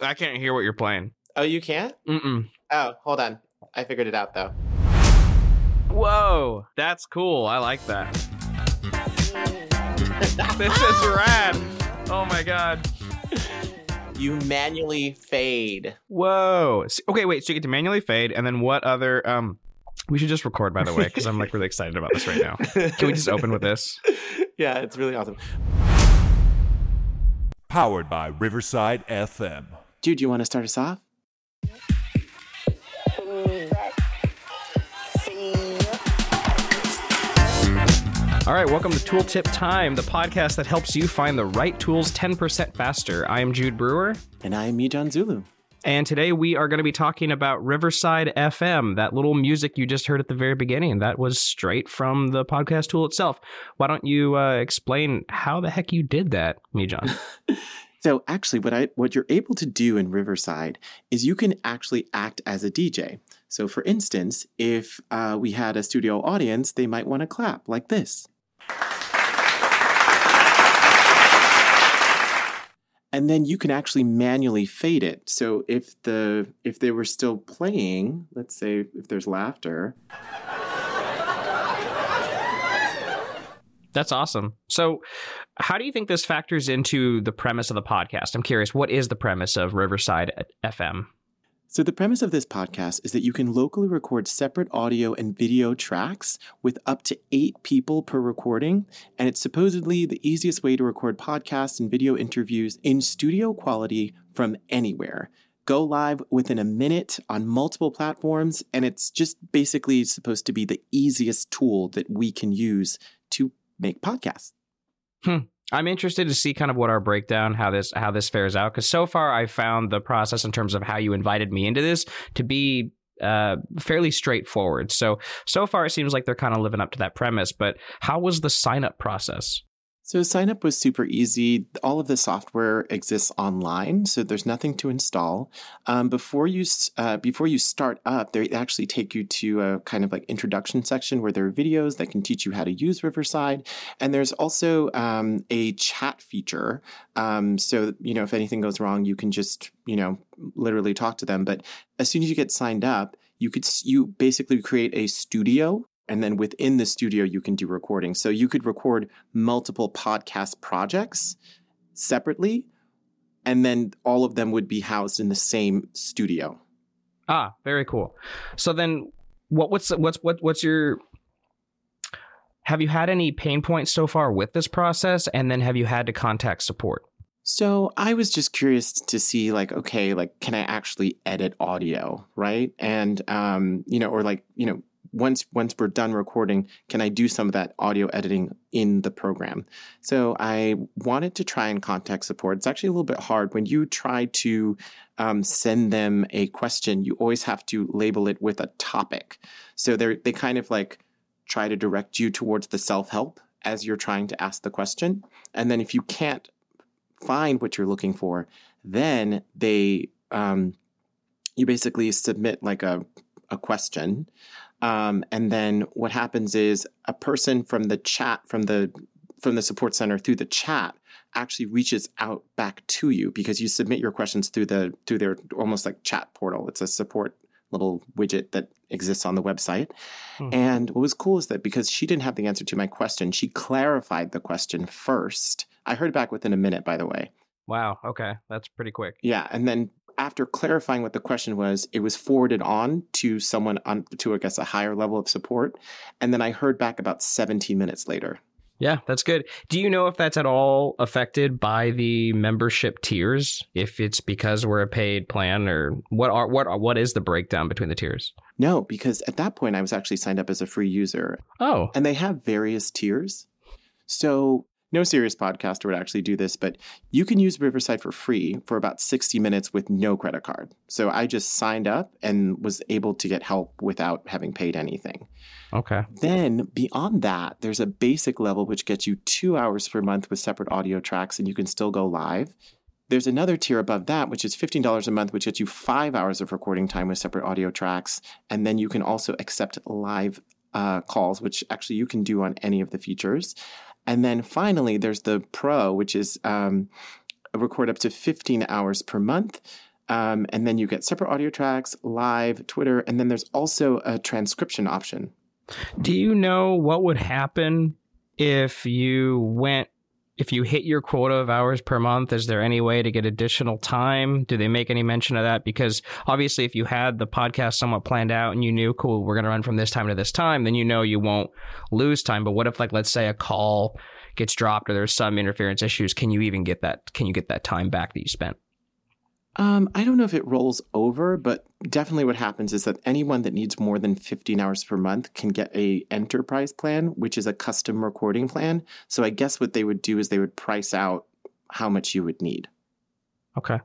I can't hear what you're playing. Oh, you can't? Mm-mm. Oh, hold on. I figured it out though. Whoa, that's cool. I like that. this is rad. Oh my god. You manually fade. Whoa. Okay, wait. So you get to manually fade, and then what other? Um, we should just record, by the way, because I'm like really excited about this right now. Can we just open with this? yeah, it's really awesome. Powered by Riverside FM. Dude, do you want to start us off? All right, welcome to Tooltip Time, the podcast that helps you find the right tools 10% faster. I am Jude Brewer, And I am Mijon Zulu. and today we are going to be talking about Riverside FM, that little music you just heard at the very beginning. That was straight from the podcast tool itself. Why don't you uh, explain how the heck you did that, Mijon? So actually what I what you're able to do in Riverside is you can actually act as a DJ. So for instance, if uh, we had a studio audience, they might want to clap like this. And then you can actually manually fade it. So if the if they were still playing, let's say if there's laughter, That's awesome. So, how do you think this factors into the premise of the podcast? I'm curious, what is the premise of Riverside FM? So, the premise of this podcast is that you can locally record separate audio and video tracks with up to eight people per recording. And it's supposedly the easiest way to record podcasts and video interviews in studio quality from anywhere. Go live within a minute on multiple platforms. And it's just basically supposed to be the easiest tool that we can use to make podcasts. I'm interested to see kind of what our breakdown, how this how this fares out, because so far I found the process in terms of how you invited me into this to be uh, fairly straightforward. So so far it seems like they're kind of living up to that premise. But how was the sign up process? So sign up was super easy. All of the software exists online, so there's nothing to install. Um, before you uh, before you start up, they actually take you to a kind of like introduction section where there are videos that can teach you how to use Riverside, and there's also um, a chat feature. Um, so you know if anything goes wrong, you can just you know literally talk to them. But as soon as you get signed up, you could you basically create a studio and then within the studio you can do recording so you could record multiple podcast projects separately and then all of them would be housed in the same studio Ah, very cool. So then, what what's what's what what's your have you had any pain points so far with this process, and then have you had to contact support? so i was just curious to see like okay like can i actually edit audio right and um you know or like you know once once we're done recording can i do some of that audio editing in the program? So i wanted to try and contact support. It's actually a little bit hard. When you try to um, send them a question you always have to label it with a topic. So they they kind of like try to direct you towards the self-help as you're trying to ask the question. And then if you can't find what you're looking for then they um, you basically submit like a question. Um, and then what happens is a person from the chat from the from the support center through the chat actually reaches out back to you because you submit your questions through the through their almost like chat portal. It's a support little widget that exists on the website. Hmm. and what was cool is that because she didn't have the answer to my question she clarified the question first. I heard back within a minute by the way. Wow. Okay, that's pretty quick. yeah, and then after clarifying what the question was, it was forwarded on to someone on to I guess a higher level of support, and then I heard back about 17 minutes later. Yeah, that's good. Do you know if that's at all affected by the membership tiers? If it's because we're a paid plan, or what are what are, what is the breakdown between the tiers? No, because at that point I was actually signed up as a free user, Oh, and they have various tiers. So no serious podcaster would actually do this, but you can use Riverside for free for about 60 minutes with no credit card. So I just signed up and was able to get help without having paid anything. okay. Then beyond that, there's a basic level which gets you two hours per month with separate audio tracks, and you can still go live. There's another tier above that, which is $15 a month, which gets you five hours of recording time with separate audio tracks. And then you can also accept live uh, calls, which actually you can do on any of the features. And then finally, there's the Pro, which is um, record up to 15 hours per month. Um, and then you get separate audio tracks, live, Twitter, and then there's also a transcription option. Do you know what would happen if you went if you hit your quota of hours per month, is there any way to get additional time? Do they make any mention of that? Because obviously, if you had the podcast somewhat planned out and you knew, cool, we're going to run from this time to this time, then you know you won't lose time. But what if, like, let's say a call gets dropped or there's some interference issues? Can you even get that? Can you get that time back that you spent? Um, I don't know if it rolls over, but definitely what happens is that anyone that needs more than 15 hours per month can get a enterprise plan, which is a custom recording plan. So I guess what they would do is they would price out how much you would need. Okay.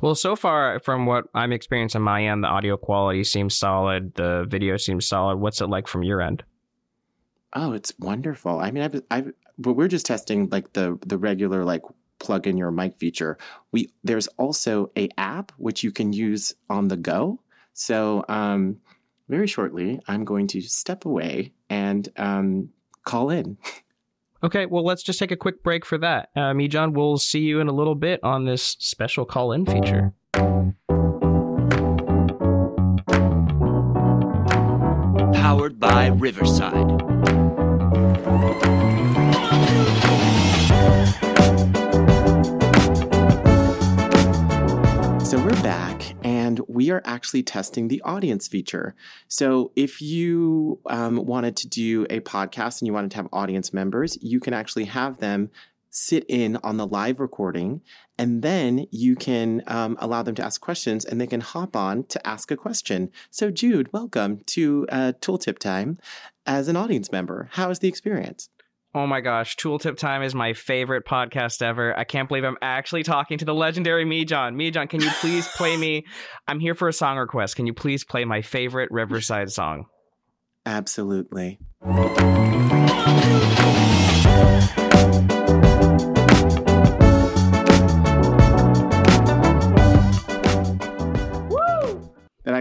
Well, so far from what I'm experiencing on my end, the audio quality seems solid. The video seems solid. What's it like from your end? Oh, it's wonderful. I mean, I've, I've, but we're just testing like the the regular like plug in your mic feature. We there's also a app which you can use on the go. So um, very shortly, I'm going to step away and um, call in. Okay, well, let's just take a quick break for that. Uh, Mijon, we'll see you in a little bit on this special call in feature. Powered by Riverside. Back and we are actually testing the audience feature. So if you um, wanted to do a podcast and you wanted to have audience members, you can actually have them sit in on the live recording and then you can um, allow them to ask questions and they can hop on to ask a question. So, Jude, welcome to uh, Tooltip Time as an audience member. How is the experience? Oh my gosh, Tooltip Time is my favorite podcast ever. I can't believe I'm actually talking to the legendary Mijon. Me John, can you please play me? I'm here for a song request. Can you please play my favorite Riverside song? Absolutely.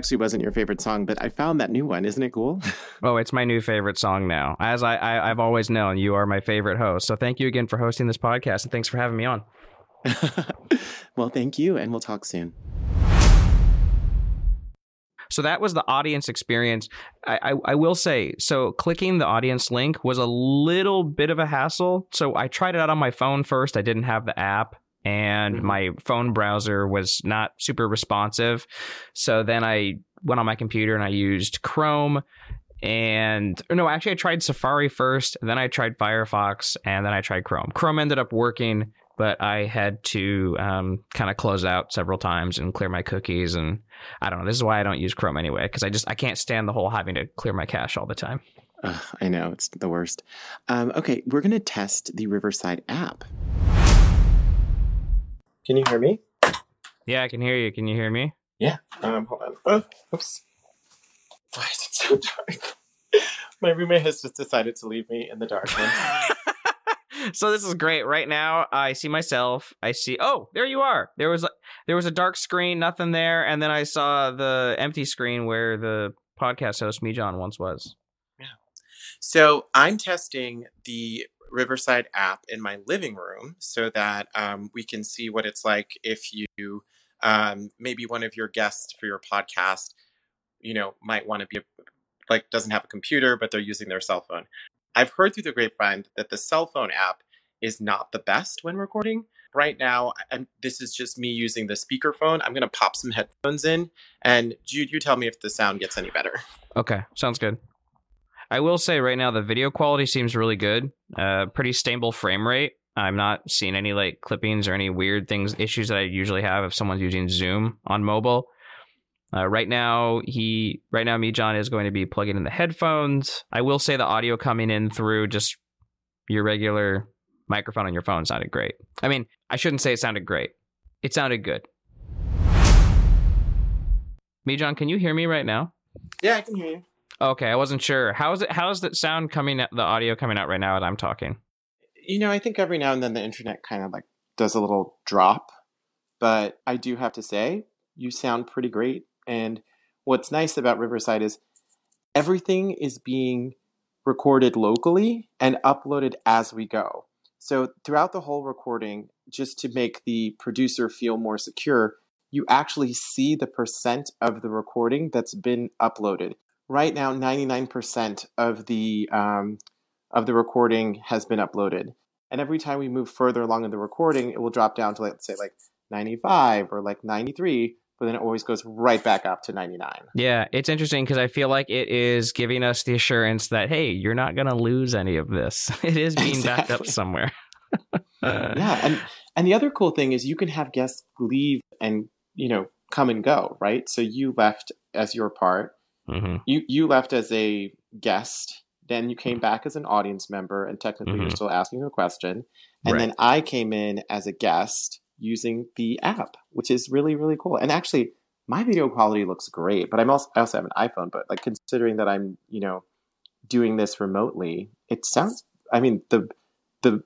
Actually wasn't your favorite song, but I found that new one. Isn't it cool? Oh, it's my new favorite song now. As I, I I've always known, you are my favorite host. So thank you again for hosting this podcast, and thanks for having me on. well, thank you, and we'll talk soon. So that was the audience experience. I, I, I, will say, so clicking the audience link was a little bit of a hassle. So I tried it out on my phone first. I didn't have the app, and mm-hmm. my phone browser was not super responsive. So then I went on my computer and I used Chrome. And no, actually, I tried Safari first, then I tried Firefox, and then I tried Chrome. Chrome ended up working, but I had to um, kind of close out several times and clear my cookies. And I don't know. This is why I don't use Chrome anyway, because I just I can't stand the whole having to clear my cache all the time. Ugh, I know it's the worst. Um, okay, we're gonna test the Riverside app. Can you hear me? Yeah, I can hear you. Can you hear me? Yeah. Um, hold on. Oh, oops. Why is it so dark? My roommate has just decided to leave me in the dark. so this is great. Right now, I see myself. I see. Oh, there you are. There was a, there was a dark screen, nothing there, and then I saw the empty screen where the podcast host Mijon once was. Yeah. So I'm testing the Riverside app in my living room so that um, we can see what it's like if you um, maybe one of your guests for your podcast, you know, might want to be like doesn't have a computer but they're using their cell phone. I've heard through the grapevine that the cell phone app is not the best when recording. Right now, I'm, this is just me using the speakerphone. I'm going to pop some headphones in, and Jude, you tell me if the sound gets any better. Okay, sounds good. I will say right now the video quality seems really good. Uh, pretty stable frame rate. I'm not seeing any like clippings or any weird things issues that I usually have if someone's using Zoom on mobile. Uh, right now, he right now Mijon is going to be plugging in the headphones. I will say the audio coming in through just your regular microphone on your phone sounded great. I mean, I shouldn't say it sounded great. It sounded good. Mijon, can you hear me right now? Yeah, I can hear you. Okay, I wasn't sure. How is it? How is that sound coming? The audio coming out right now as I'm talking. You know, I think every now and then the internet kind of like does a little drop, but I do have to say you sound pretty great. And what's nice about Riverside is everything is being recorded locally and uploaded as we go. So throughout the whole recording, just to make the producer feel more secure, you actually see the percent of the recording that's been uploaded. Right now, 99% of the um, of the recording has been uploaded. And every time we move further along in the recording, it will drop down to like, let's say like 95 or like 93, but then it always goes right back up to 99. Yeah, it's interesting because I feel like it is giving us the assurance that hey, you're not going to lose any of this. It is being backed up Exactly. somewhere. yeah, and and the other cool thing is you can have guests leave and, you know, come and go, right? So you left as your part. Hmm You you left as a guest, then you came back as an audience member and technically you're Mhm. still asking a question. And Right. then I came in as a guest using the app, which is really really cool. And actually, my video quality looks great, but I'm also I also have an iPhone, but like considering that I'm, you know, doing this remotely, it sounds I mean, the the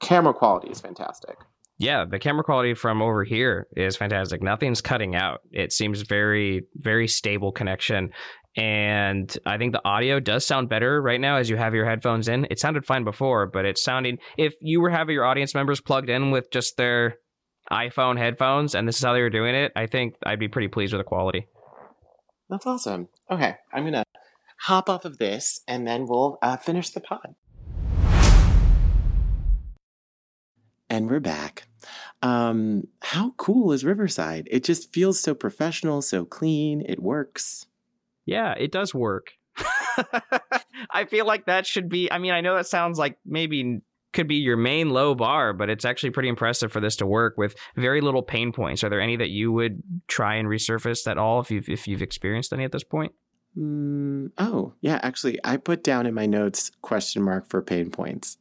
camera quality is fantastic. Yeah, the camera quality from over here is fantastic. Nothing's cutting out. It seems very, very stable connection. And I think the audio does sound better right now as you have your headphones in. It sounded fine before, but it's sounding. If you were having your audience members plugged in with just their iPhone headphones and this is how they were doing it, I think I'd be pretty pleased with the quality. That's awesome. Okay, I'm gonna hop off of this and then we'll uh, finish the pod. And we're back. Um, how cool is Riverside? It just feels so professional, so clean. It works. Yeah, it does work. I feel like that should be. I mean, I know that sounds like maybe could be your main low bar, but it's actually pretty impressive for this to work with very little pain points. Are there any that you would try and resurface at all if you've if you've experienced any at this point? Mm, oh, yeah, actually, I put down in my notes question mark for pain points.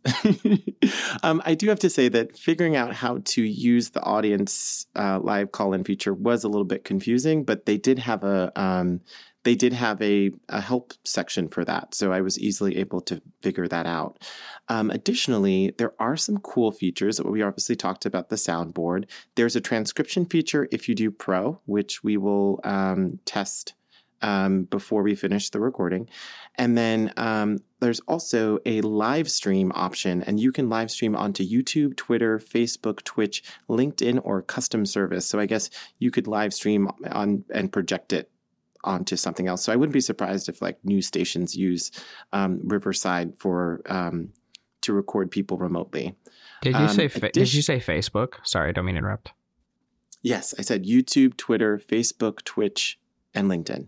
um, I do have to say that figuring out how to use the audience uh, live call in feature was a little bit confusing, but they did have a. Um, they did have a, a help section for that, so I was easily able to figure that out. Um, additionally, there are some cool features. That we obviously talked about the soundboard. There's a transcription feature if you do Pro, which we will um, test um, before we finish the recording. And then um, there's also a live stream option, and you can live stream onto YouTube, Twitter, Facebook, Twitch, LinkedIn, or custom service. So I guess you could live stream on and project it onto something else. So I wouldn't be surprised if like news stations use um, Riverside for um, to record people remotely. Did you Um, say fa- did you say Facebook? Sorry, I don't mean to interrupt. Yes, I said YouTube, Twitter, Facebook, Twitch, and LinkedIn.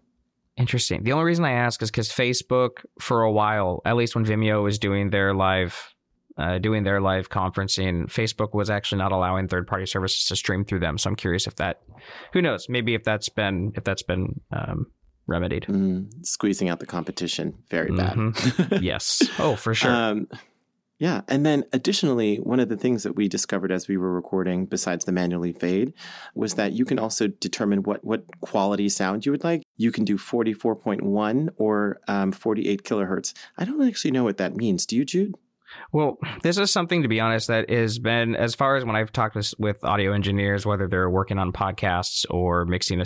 Interesting. The only reason I ask is because Facebook, for a while, at least when Vimeo was doing their live, uh, doing their live conferencing, Facebook was actually not allowing third-party services to stream through them. So I'm curious if that, who knows, maybe if that's been if that's been um, remedied. Mm, squeezing out the competition, very bad. yes. Oh, for sure. Um, yeah. And then additionally, one of the things that we discovered as we were recording, besides the manually fade, was that you can also determine what, what quality sound you would like. You can do 44.1 or um, 48 kilohertz. I don't actually know what that means. Do you, Jude? Well, this is something, to be honest, that has been, as far as when I've talked with, with audio engineers, whether they're working on podcasts or mixing a,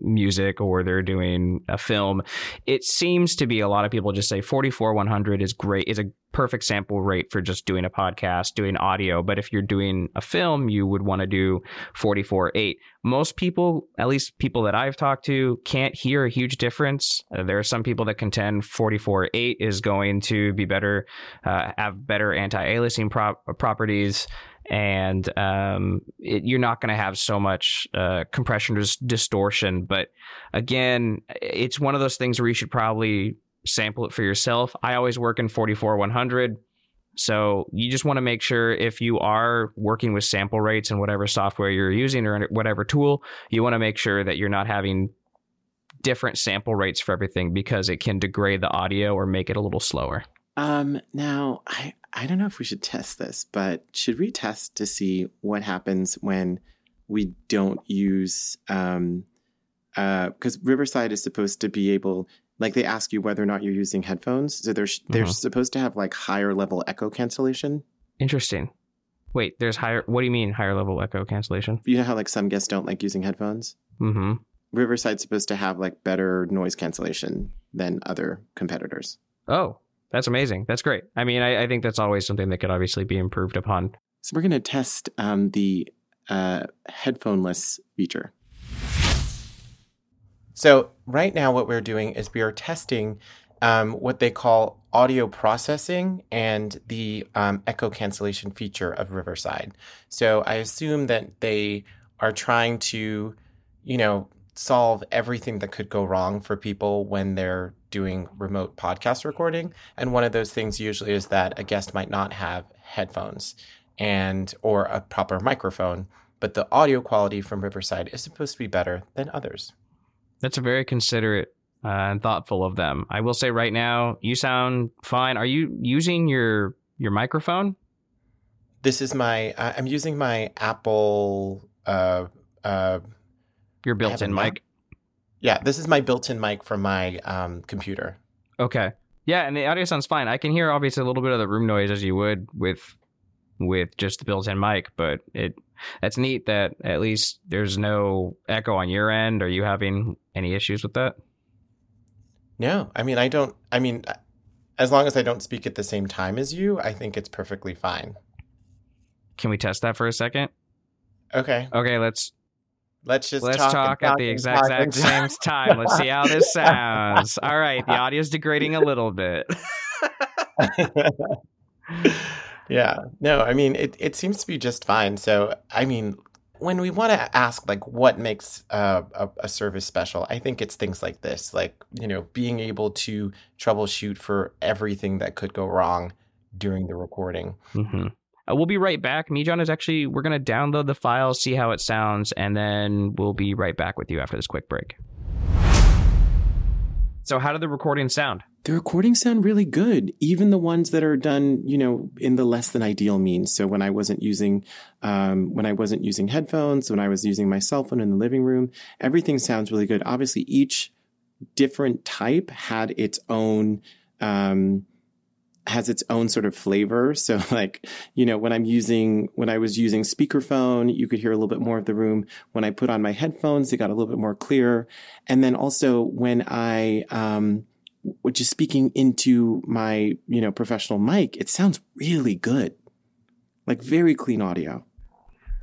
music or they're doing a film, it seems to be a lot of people just say 44 100 is great, is a perfect sample rate for just doing a podcast, doing audio. But if you're doing a film, you would want to do 44 8. Most people, at least people that I've talked to, can't hear a huge difference. Uh, there are some people that contend 44 8 is going to be better uh, have better anti-aliasing prop- properties and um, it, you're not going to have so much uh, compression dis- distortion. But again it's one of those things where you should probably sample it for yourself. I always work in 44 100 so you just want to make sure if you are working with sample rates and whatever software you're using or whatever tool you want to make sure that you're not having different sample rates for everything because it can degrade the audio or make it a little slower Um, now, I, I don't know if we should test this, but should we test to see what happens when we don't use, um, uh, because Riverside is supposed to be able, like they ask you whether or not you're using headphones. So they're, they're Mhm. supposed to have like higher level echo cancellation. Interesting. Wait, there's higher. What do you mean higher level echo cancellation? You know how like some guests don't like using headphones? Mm-hmm. Riverside's supposed to have like better noise cancellation than other competitors. Oh, that's amazing. That's great. I mean, I, I think that's always something that could obviously be improved upon. So we're going to test um, the uh, headphoneless feature. So right now, what we're doing is we are testing um, what they call audio processing and the um, echo cancellation feature of Riverside. So I assume that they are trying to, you know, solve everything that could go wrong for people when they're doing remote podcast recording. And one of those things usually is that a guest might not have headphones and or a proper microphone, but the audio quality from Riverside is supposed to be better than others. That's a very considerate uh, and thoughtful of them. I will say right now, you sound fine. Are you using your your microphone? This is my. I'm using my Apple. Uh, uh, your built-in mic. Yeah, this is my built-in mic from my um, computer. Okay. Yeah, and the audio sounds fine. I can hear obviously a little bit of the room noise as you would with with just the built-in mic, but it that's neat that at least there's no echo on your end. Are you having any issues with that? No, I mean I don't. I mean, as long as I don't speak at the same time as you, I think it's perfectly fine. Can we test that for a second? Okay. Okay, let's Let's just let's talk, talk, at the exact, exact same time. Let's see how this sounds. All right, the audio's degrading a little bit. yeah. No, I mean it it seems to be just fine. So, I mean, when we want to ask like what makes uh, a, a service special, I think it's things like this, like you know, being able to troubleshoot for everything that could go wrong during the recording. Mm-hmm. Uh, we'll be right back. Mijon, is actually we're gonna download the file, see how it sounds, and then we'll be right back with you after this quick break. So, how did the recording sound? The recordings sound really good, even the ones that are done, you know, in the less than ideal means. So when I wasn't using, um, when I wasn't using headphones, when I was using my cell phone in the living room, everything sounds really good. Obviously, each different type had its own, um, has its own sort of flavor. So like, you know, when I'm using, when I was using speakerphone, you could hear a little bit more of the room. When I put on my headphones, it got a little bit more clear. And then also when I, um, which is speaking into my, you know, professional mic, it sounds really good. Like very clean audio.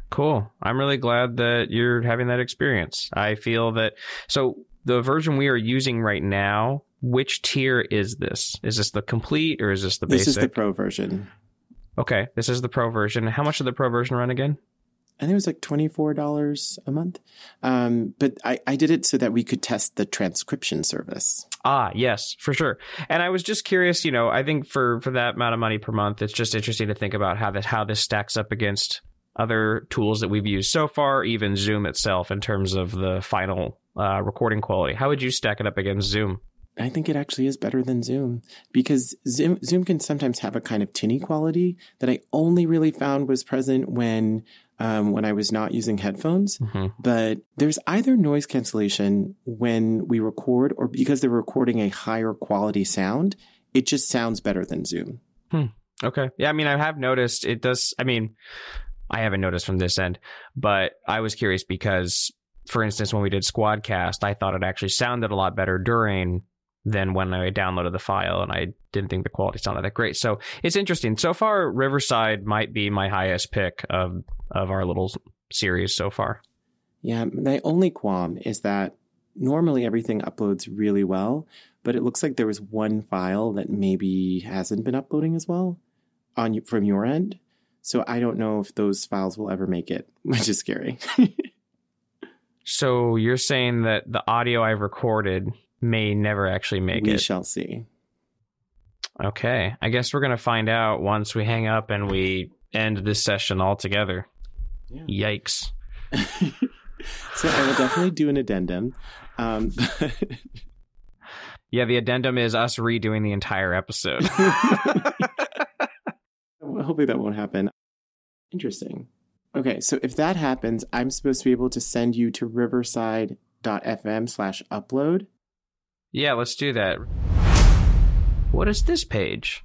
Cool. I'm really glad that you're having that experience. I feel that so the version we are using right now, which tier is this? Is this the complete or is this the basic? This is the pro version. Okay, this is the pro version. How much did the pro version run again? I think it was like $24 a month. Um, but I, I did it so that we could test the transcription service. Ah, yes, for sure. And I was just curious, you know, I think for, for that amount of money per month, it's just interesting to think about how this, how this stacks up against other tools that we've used so far, even Zoom itself in terms of the final uh, recording quality. How would you stack it up against Zoom? I think it actually is better than Zoom because Zoom, Zoom can sometimes have a kind of tinny quality that I only really found was present when um, when I was not using headphones. Mm-hmm. But there's either noise cancellation when we record or because they're recording a higher quality sound, it just sounds better than Zoom. Hmm. Okay. Yeah. I mean, I have noticed it does. I mean, I haven't noticed from this end, but I was curious because, for instance, when we did Squadcast, I thought it actually sounded a lot better during than when I downloaded the file, and I didn't think the quality sounded that great. So it's interesting. So far, Riverside might be my highest pick of of our little series so far. Yeah, my only qualm is that normally everything uploads really well, but it looks like there was one file that maybe hasn't been uploading as well on from your end. So I don't know if those files will ever make it, which is scary. so you're saying that the audio I've recorded may never actually make we it. We shall see. Okay. I guess we're going to find out once we hang up and we end this session altogether. Yeah. Yikes. so I will definitely do an addendum. Um, yeah, the addendum is us redoing the entire episode. Hopefully that won't happen. Interesting. Okay, so if that happens, I'm supposed to be able to send you to riverside.fm slash upload yeah, let's do that. What is this page?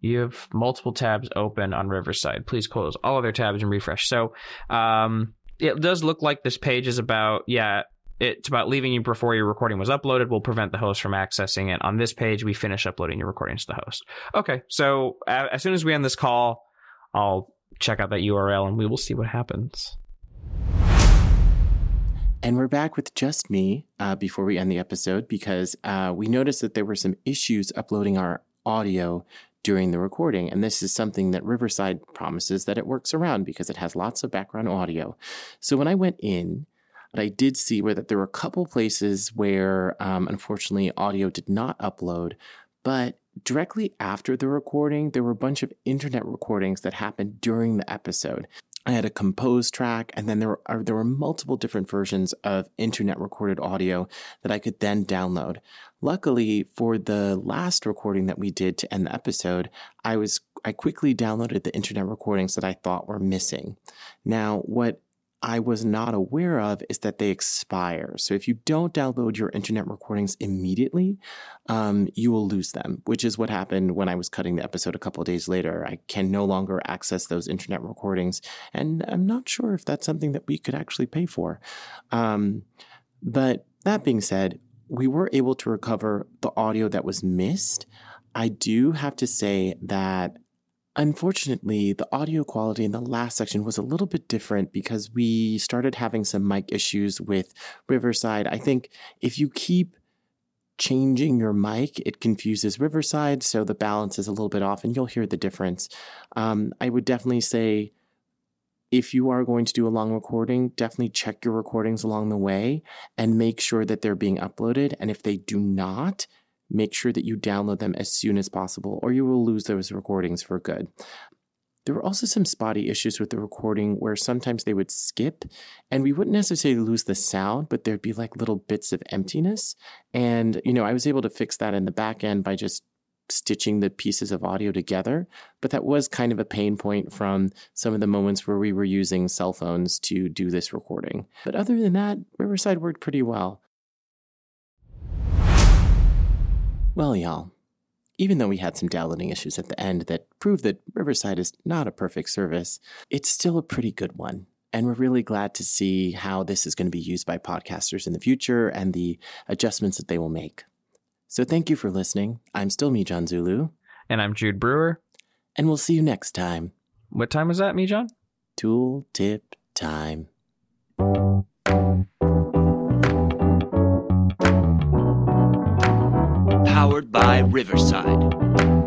You have multiple tabs open on Riverside. Please close all other tabs and refresh. So, um, it does look like this page is about, yeah, it's about leaving you before your recording was uploaded will prevent the host from accessing it. On this page, we finish uploading your recordings to the host. Okay, so as soon as we end this call, I'll check out that URL and we will see what happens. And we're back with just me uh, before we end the episode because uh, we noticed that there were some issues uploading our audio during the recording. And this is something that Riverside promises that it works around because it has lots of background audio. So when I went in, I did see where that there were a couple places where, um, unfortunately, audio did not upload, but directly after the recording, there were a bunch of internet recordings that happened during the episode. I had a composed track, and then there were there were multiple different versions of internet recorded audio that I could then download. Luckily, for the last recording that we did to end the episode, I was I quickly downloaded the internet recordings that I thought were missing. Now, what I was not aware of is that they expire. So if you don't download your internet recordings immediately, um, you will lose them, which is what happened when I was cutting the episode a couple days later. I can no longer access those internet recordings, and I'm not sure if that's something that we could actually pay for. Um, but that being said, we were able to recover the audio that was missed. I do have to say that Unfortunately, the audio quality in the last section was a little bit different because we started having some mic issues with Riverside. I think if you keep changing your mic, it confuses Riverside, so the balance is a little bit off, and you'll hear the difference. Um, I would definitely say if you are going to do a long recording, definitely check your recordings along the way and make sure that they're being uploaded. And if they do not, make sure that you download them as soon as possible, or you will lose those recordings for good. There were also some spotty issues with the recording where sometimes they would skip, and we wouldn't necessarily lose the sound, but there'd be like little bits of emptiness. And, you know, I was able to fix that in the back end by just stitching the pieces of audio together. But that was kind of a pain point from some of the moments where we were using cell phones to do this recording. But other than that, Riverside worked pretty well. Well, y'all, even though we had some downloading issues at the end that prove that Riverside is not a perfect service, it's still a pretty good one. And we're really glad to see how this is going to be used by podcasters in the future and the adjustments that they will make. So thank you for listening. I'm still Mijon Zulu. And I'm Jude Brewer. And we'll see you next time. What time was that, Mijon? Tool tip time. By Riverside.